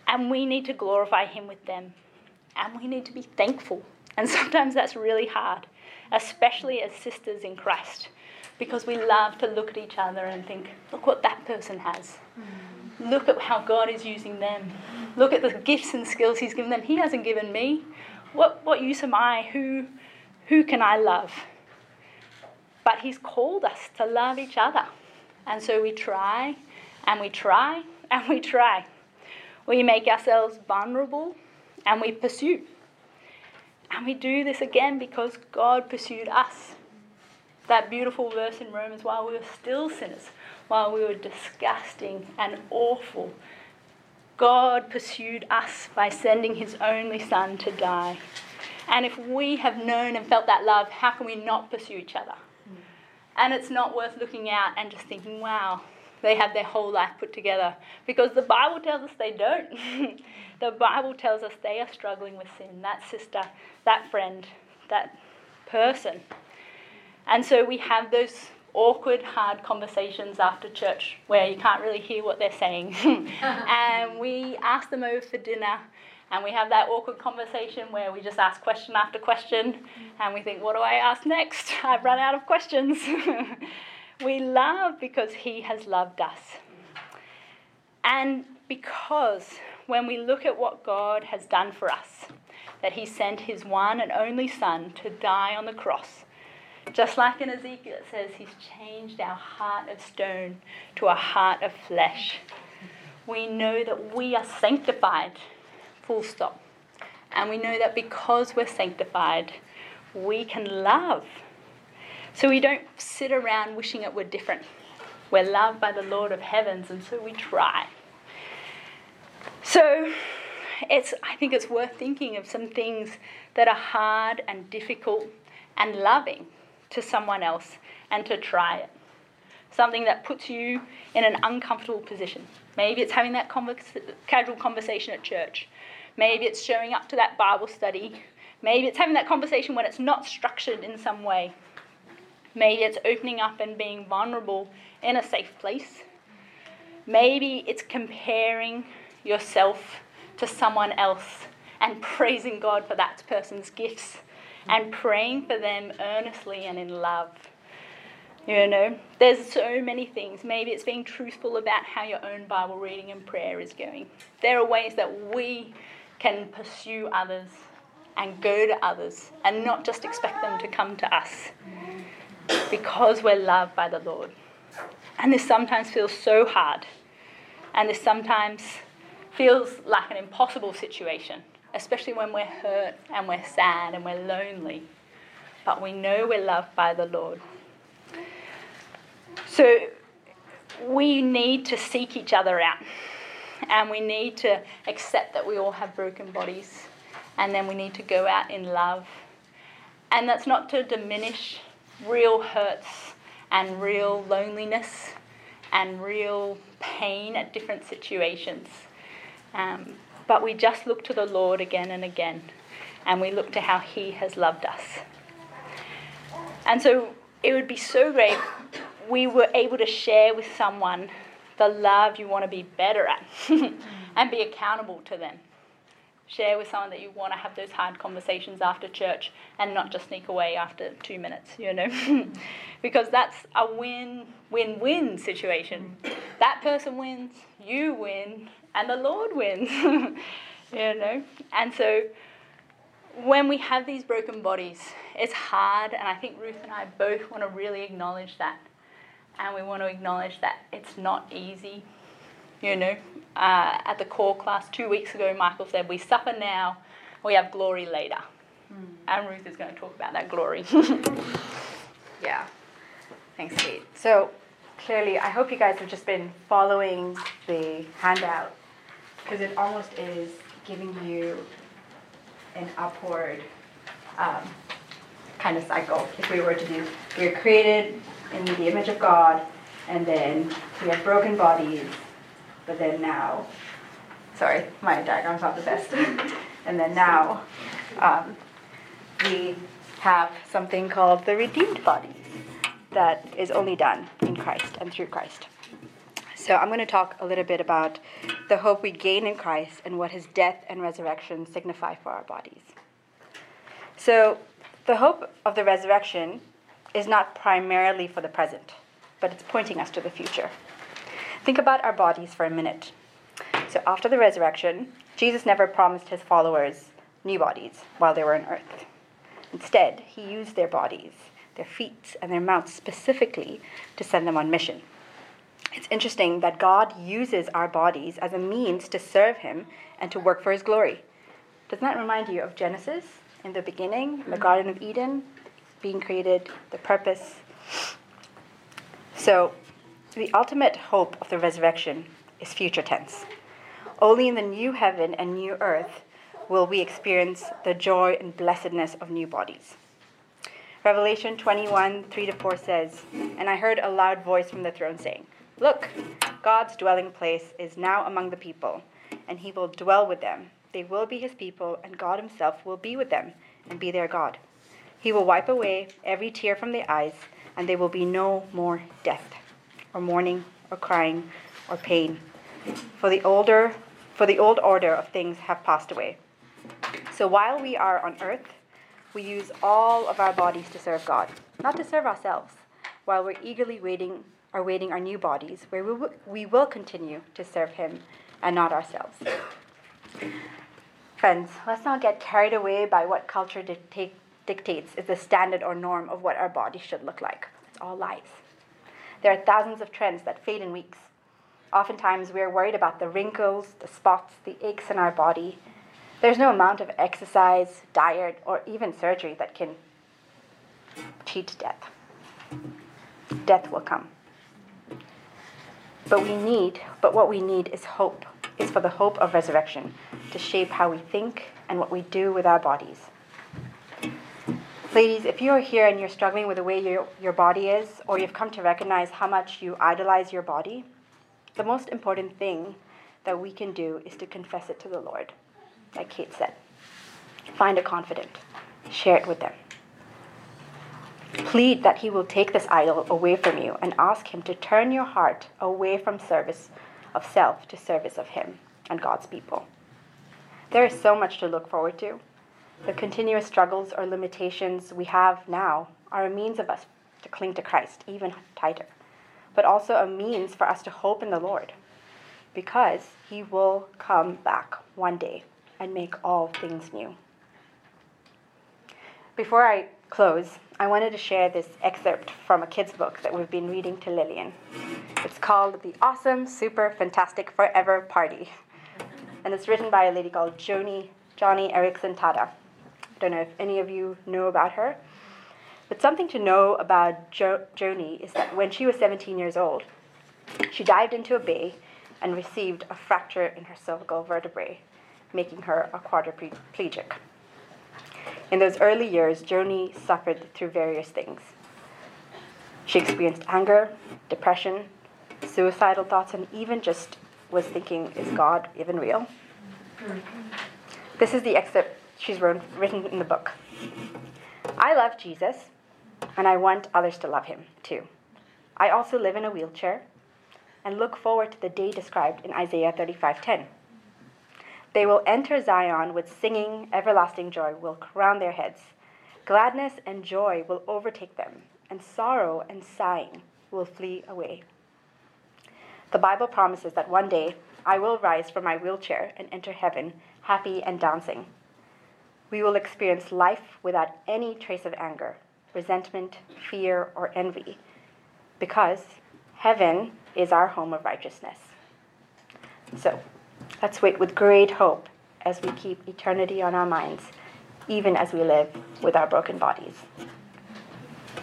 And we need to glorify Him with them. And we need to be thankful. And sometimes that's really hard, especially as sisters in Christ because we love to look at each other and think, look what that person has. Mm. Look at how God is using them. Look at the gifts and skills He's given them. He hasn't given me. What, what use am I? Who, who can I love? But He's called us to love each other. And so we try and we try and we try. We make ourselves vulnerable and we pursue. And we do this again because God pursued us that beautiful verse in Romans while we were still sinners, while we were disgusting and awful, God pursued us by sending his only Son to die. And if we have known and felt that love, how can we not pursue each other? Mm. And it's not worth looking out and just thinking, wow, they have their whole life put together. Because the Bible tells us they don't. the Bible tells us they are struggling with sin. That sister, that friend, that person. And so we have those awkward, hard conversations after church where you can't really hear what they're saying. and we ask them over for dinner and we have that awkward conversation where we just ask question after question and we think, what do I ask next? I've run out of questions. we love because He has loved us. And because when we look at what God has done for us, that He sent His one and only Son to die on the cross just like in Ezekiel, it says he's changed our heart of stone to a heart of flesh. We know that we are sanctified, full stop. And we know that because we're sanctified, we can love. So we don't sit around wishing it were different. We're loved by the Lord of heavens, and so we try. So it's, I think it's worth thinking of some things that are hard and difficult and loving to someone else and to try it. Something that puts you in an uncomfortable position. Maybe it's having that casual conversation at church. Maybe it's showing up to that Bible study. Maybe it's having that conversation when it's not structured in some way. Maybe it's opening up and being vulnerable in a safe place. Maybe it's comparing yourself to someone else and praising God for that person's gifts and praying for them earnestly and in love. You know, there's so many things. Maybe it's being truthful about how your own Bible reading and prayer is going. There are ways that we can pursue others and go to others and not just expect them to come to us because we're loved by the Lord. And this sometimes feels so hard. And this sometimes feels like an impossible situation, especially when we're hurt and we're sad and we're lonely. But we know we're loved by the Lord. So we need to seek each other out. And we need to accept that we all have broken bodies. And then we need to go out in love. And that's not to diminish real hurts and real loneliness and real pain at different situations. Um, but we just look to the Lord again and again, and we look to how He has loved us. And so it would be so great we were able to share with someone the love you want to be better at and be accountable to them. Share with someone that you want to have those hard conversations after church and not just sneak away after two minutes, you know? because that's a win win win situation. That person wins, you win, and the Lord wins, you know? And so when we have these broken bodies, it's hard, and I think Ruth and I both want to really acknowledge that. And we want to acknowledge that it's not easy, you know, uh, at the core class two weeks ago, Michael said, We suffer now, we have glory later. Mm. And Ruth is going to talk about that glory. yeah. Thanks, Kate. So, clearly, I hope you guys have just been following the handout because it almost is giving you an upward um, kind of cycle. If we were to do, we are created in the image of God, and then we have broken bodies, but then now, sorry, my diagram's not the best. and then now, um, we have something called the redeemed body that is only done in Christ and through Christ. So I'm going to talk a little bit about the hope we gain in Christ and what his death and resurrection signify for our bodies. So the hope of the resurrection is not primarily for the present, but it's pointing us to the future. Think about our bodies for a minute. So, after the resurrection, Jesus never promised his followers new bodies while they were on earth. Instead, he used their bodies, their feet, and their mouths specifically to send them on mission. It's interesting that God uses our bodies as a means to serve him and to work for his glory. Doesn't that remind you of Genesis in the beginning, in the Garden of Eden, being created, the purpose? So, the ultimate hope of the resurrection is future tense. Only in the new heaven and new earth will we experience the joy and blessedness of new bodies. Revelation 21 3 to 4 says, And I heard a loud voice from the throne saying, Look, God's dwelling place is now among the people, and he will dwell with them. They will be his people, and God himself will be with them and be their God. He will wipe away every tear from their eyes, and there will be no more death or mourning or crying or pain. For the older for the old order of things have passed away. So while we are on earth, we use all of our bodies to serve God, not to serve ourselves. While we're eagerly waiting are waiting our new bodies, where we, w- we will continue to serve Him and not ourselves. Friends, let's not get carried away by what culture dictate, dictates is the standard or norm of what our body should look like. It's all lies. There are thousands of trends that fade in weeks. Oftentimes, we are worried about the wrinkles, the spots, the aches in our body. There's no amount of exercise, diet, or even surgery that can cheat death. Death will come. But we need, but what we need is hope, is for the hope of resurrection to shape how we think and what we do with our bodies. Ladies, if you are here and you're struggling with the way your, your body is, or you've come to recognize how much you idolize your body, the most important thing that we can do is to confess it to the Lord, like Kate said. Find a confidant, share it with them. Plead that He will take this idol away from you and ask Him to turn your heart away from service of self to service of Him and God's people. There is so much to look forward to. The continuous struggles or limitations we have now are a means of us to cling to Christ even tighter, but also a means for us to hope in the Lord because He will come back one day and make all things new. Before I close, I wanted to share this excerpt from a kid's book that we've been reading to Lillian. It's called The Awesome, Super, Fantastic, Forever Party. And it's written by a lady called Joni, Joni Eareckson Tada. I don't know if any of you know about her. But something to know about jo- Joni is that when she was 17 years old, she dived into a bay and received a fracture in her cervical vertebrae, making her a quadriplegic. In those early years, Joni suffered through various things. She experienced anger, depression, suicidal thoughts, and even just was thinking, is God even real? This is the excerpt she's written in the book. I love Jesus, and I want others to love him too. I also live in a wheelchair and look forward to the day described in Isaiah 35:10. They will enter Zion with singing, everlasting joy will crown their heads. Gladness and joy will overtake them, and sorrow and sighing will flee away. The Bible promises that one day I will rise from my wheelchair and enter heaven happy and dancing. We will experience life without any trace of anger, resentment, fear, or envy, because heaven is our home of righteousness. So, let's wait with great hope as we keep eternity on our minds, even as we live with our broken bodies.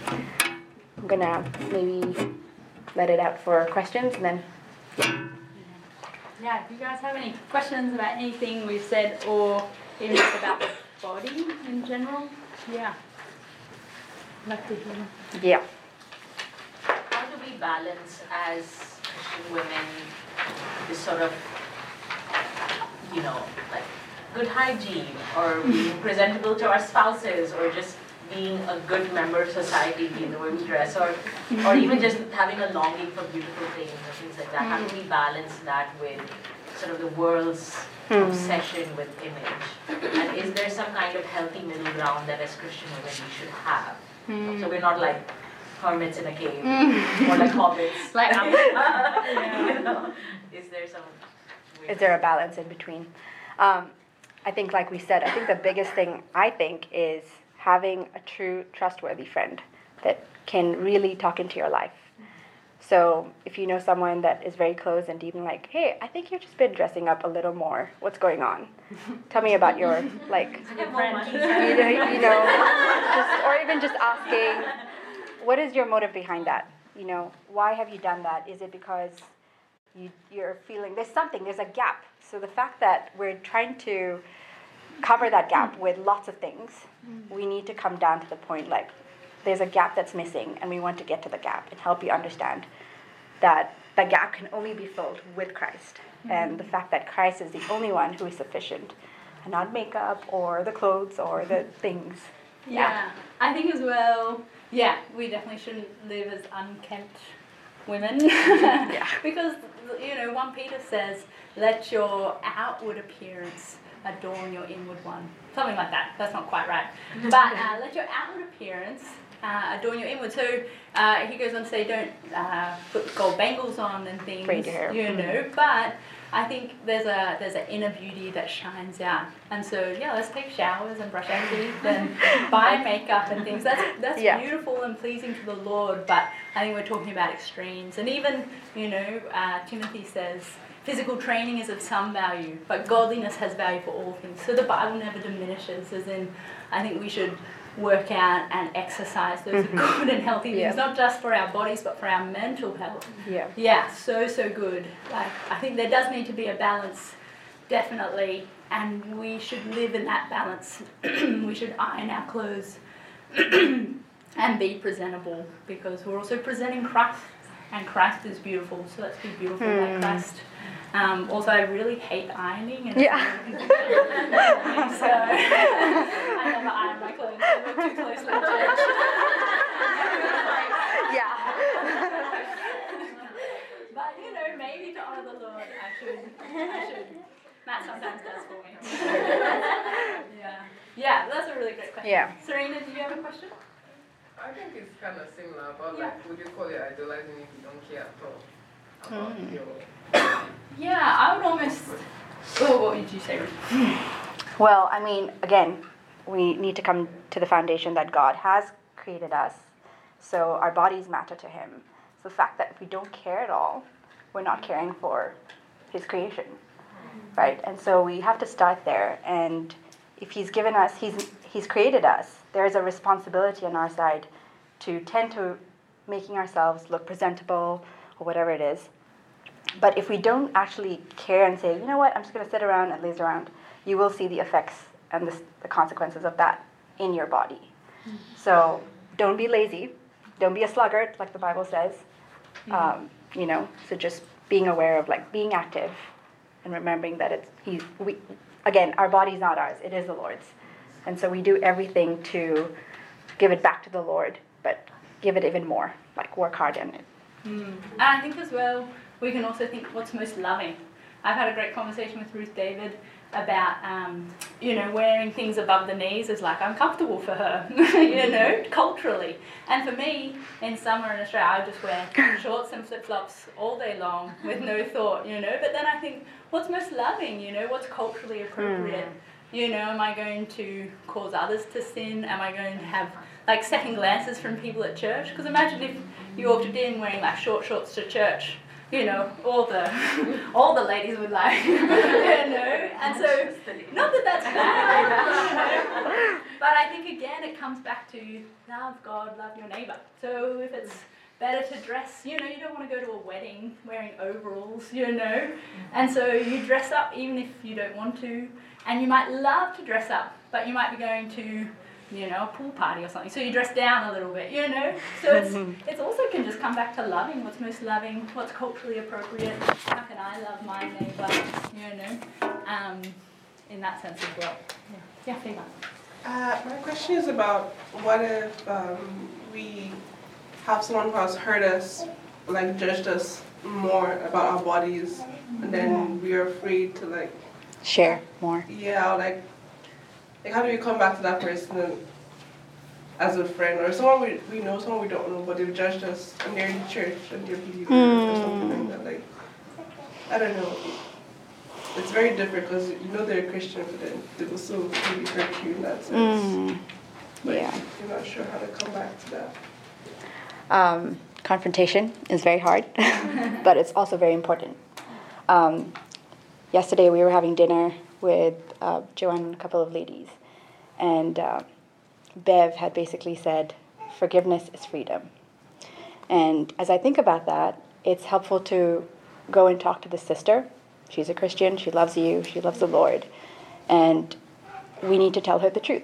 I'm gonna maybe let it out for questions and then. Yeah. Yeah, if you guys have any questions about anything we've said or even just about the body in general, yeah. Love to hear. Yeah. How do we balance as Christian women this sort of, you know, like good hygiene or being presentable to our spouses or just being a good member of society in the way we dress or or even just having a longing for beautiful things or things like that. How do we balance that with sort of the world's Hmm. obsession with image? And is there some kind of healthy middle ground that as Christian women we should have? Hmm. So we're not like hermits in a cave Mm. or like hobbits. Like you know? Is there some Is there a balance in between? Um, I think, like we said, I think the biggest thing I think is having a true, trustworthy friend that can really talk into your life. So if you know someone that is very close and even like, hey, I think you've just been dressing up a little more. What's going on? Tell me about your like, you know, you know, just, or even just asking, what is your motive behind that? You know, why have you done that? Is it because you, you're feeling there's something, there's a gap. So the fact that we're trying to cover that gap mm. with lots of things, mm. we need to come down to the point like there's a gap that's missing, and we want to get to the gap and help you understand that the gap can only be filled with Christ. And the mm. fact that Christ is the only one who is sufficient, and not makeup or the clothes or the things. Yeah, I think as well. Yeah, we definitely shouldn't live as unkempt women. Yeah. because you know, one Peter says, "Let your outward appearance adorn your inward one." Something like that. That's not quite right, but uh, let your outward appearance. Uh, adorn your inward. So uh, he goes on to say, don't uh, put gold bangles on and things, Braid your hair. you know. But I think there's a there's an inner beauty that shines out, and so yeah, let's take showers and brush our teeth and buy makeup and things. That's that's Yeah. beautiful and pleasing to the Lord. But I think we're talking about extremes, and even you know, uh, Timothy says. Physical training is of some value, but godliness has value for all things. So the Bible never diminishes, as in, I think we should work out and exercise those Mhm. good and healthy things, Yeah. not just for our bodies, but for our mental health. Yeah. Yeah, so so good. Like I think there does need to be a balance, definitely, and we should live in that balance. we should iron our clothes and be presentable because we're also presenting Christ, and Christ is beautiful. So let's be beautiful Hmm. like Christ. Um, also, I really hate ironing. And Yeah. so I never iron my clothes. I work too closely with church. Yeah. But you know, maybe to honor the Lord. I should. Matt sometimes does for me. yeah. Yeah, that's a really great question. Yeah. Serena, do you have a question? I think it's kind of similar, but like, would you call it idolizing if you don't care at all about Hmm. your Yeah, I would almost. Oh, what would you say? Well, I mean, again, we need to come to the foundation that God has created us, so our bodies matter to Him. So the fact that if we don't care at all, we're not caring for His creation, right? And so we have to start there. And if He's given us, He's He's created us. There is a responsibility on our side to tend to making ourselves look presentable or whatever it is. But if we don't actually care and say, you know what, I'm just going to sit around and laze around, you will see the effects and the, the consequences of that in your body. So don't be lazy. Don't be a sluggard, like the Bible says. Um, you know, so just being aware of like being active and remembering that it's he's we again our body's not ours it is the lord's and so we do everything to give it back to the lord but give it even more like work hard in it Mm. And I think as well, we can also think what's most loving. I've had a great conversation with Ruth David about, um, you know, wearing things above the knees is like uncomfortable for her, you know, culturally. And for me, in summer in Australia, I just wear shorts and flip flops all day long with no thought, you know. But then I think, what's most loving, you know, what's culturally appropriate? You know, am I going to cause others to sin? Am I going to have like second glances from people at church? Because imagine if you walked in wearing like short shorts to church. You know, all the all the ladies would like, you know, and so not that that's bad, but I think again it comes back to love God, love your neighbor. So if it's better to dress, you know, you don't want to go to a wedding wearing overalls, you know, and so you dress up even if you don't want to, and you might love to dress up, but you might be going to you know, a pool party or something. So you dress down a little bit, you know. So it's it's also can just come back to loving what's most loving, what's culturally appropriate. How can I love my neighbour, you know, um, in that sense as well. Yeah, yeah, Fema. Uh, my question is about what if um, we have someone who has hurt us, like judged us more about our bodies, and then we are afraid to like, share more yeah, like, like how do we come back to that person as a friend or someone we, we know, someone we don't know, but they've judged us and they're in church and they're believers or something like that. Like, I don't know. It's very different because you know they're a Christian, but then they will still maybe hurt you in that sense. Mm, But yeah you're not sure how to come back to that. um, confrontation is very hard but it's also very important um, yesterday we were having dinner with uh, joanne and a couple of ladies. And uh, bev had basically said forgiveness is freedom. And as i think about that it's helpful to go and talk to the sister. She's a christian. She loves you. She loves the lord. And we need to tell her the truth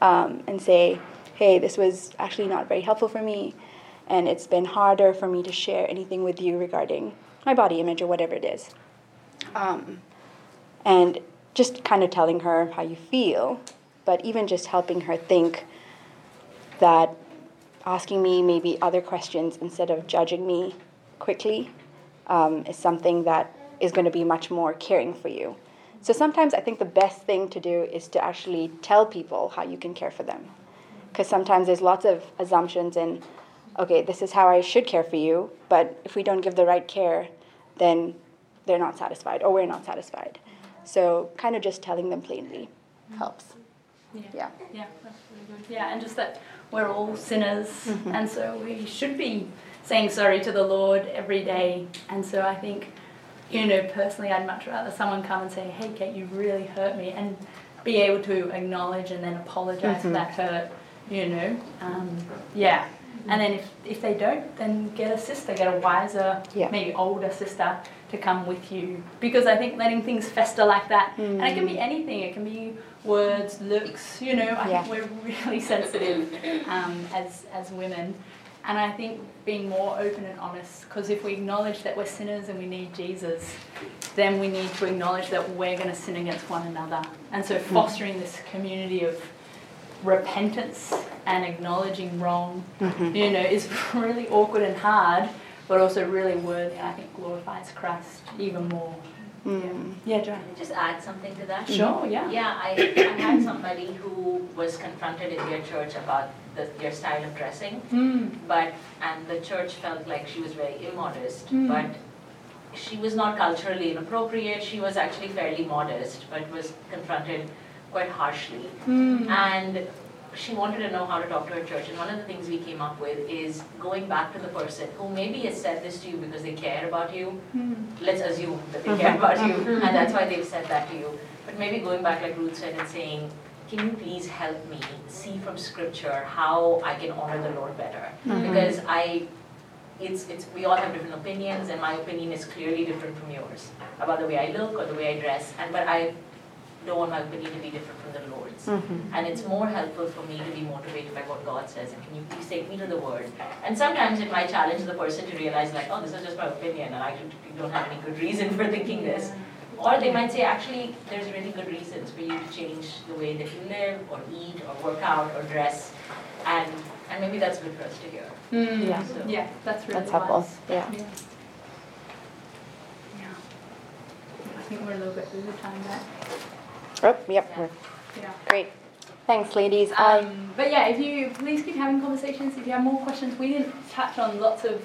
um, and say, hey, this was actually not very helpful for me, and it's been harder for me to share anything with you regarding my body image or whatever it is. Um, and just kind of telling her how you feel, but even just helping her think that asking me maybe other questions instead of judging me quickly um, is something that is going to be much more caring for you. So sometimes I think the best thing to do is to actually tell people how you can care for them. Because sometimes there's lots of assumptions in, okay, this is how I should care for you, but if we don't give the right care, then they're not satisfied or we're not satisfied. So kind of just telling them plainly helps. Yeah. Yeah. Yeah, really. Yeah, and just that we're all sinners, Mhm. and so we should be saying sorry to the Lord every day. And so I think, you know, personally, I'd much rather someone come and say, "Hey, Kate, you really hurt me," and be able to acknowledge and then apologize for Mhm. that hurt. You know, um, yeah. And then if, if they don't, then get a sister, get a wiser, Yeah. maybe older sister to come with you. Because I think letting things fester like that, and it can be anything, it can be words, looks, you know, I Yeah. think we're really sensitive um, as, as women. And I think being more open and honest, because if we acknowledge that we're sinners and we need Jesus, then we need to acknowledge that we're going to sin against one another. And so fostering this community of repentance and acknowledging wrong, Mhm. you know, is really awkward and hard, but also really worthy. and I think glorifies Christ even more. Mm. Yeah, Joanne. Just add something to that? Sure, yeah. Yeah, I, I had somebody who was confronted in their church about the, their style of dressing, Mm. but, and the church felt like she was very immodest, Mm. but she was not culturally inappropriate, she was actually fairly modest, but was confronted quite harshly. Mm. And she wanted to know how to talk to her church, and one of the things we came up with is going back to the person who maybe has said this to you because they care about you. Mm. Let's assume that they care about you, and that's why they've said that to you. But maybe going back, like Ruth said, and saying, Can you please help me see from scripture how I can honor the Lord better? Mhm. Because I it's, it's, we all have different opinions, and my opinion is clearly different from yours about the way I look or the way I dress. And but I don't want my opinion to be different from the Lord's. Mhm. And it's more helpful for me to be motivated by what God says. And can you please take me to the Word? And sometimes it might challenge the person to realize, like, oh, this is just my opinion, and I don't- don't have any good reason for thinking this. Or they might say, actually, there's really good reasons for you to change the way that you live, or eat, or work out, or dress. And, and maybe that's good for us to hear. Mm. Yeah. So- Yeah, that's really That's helpful, wise. yeah. I think we're a little bit over time there. Oh, yep. we're- Yeah. Great. Thanks, ladies. Um, but yeah, if you please keep having conversations. If you have more questions, we didn't touch on lots of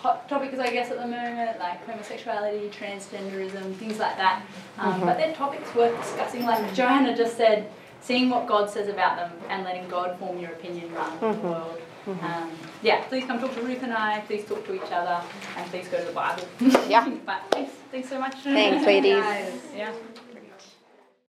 hot topics, I guess, at the moment, like homosexuality, transgenderism, things like that. Um, Mhm. But they're topics worth discussing. Like Johanna just said, seeing what God says about them and letting God form your opinion rather than the Mhm. world. Mhm. Um, yeah, please come talk to Ruth and I. Please talk to each other, and please go to the Bible. Yeah. but thanks, thanks so much. Thanks, ladies. Yeah.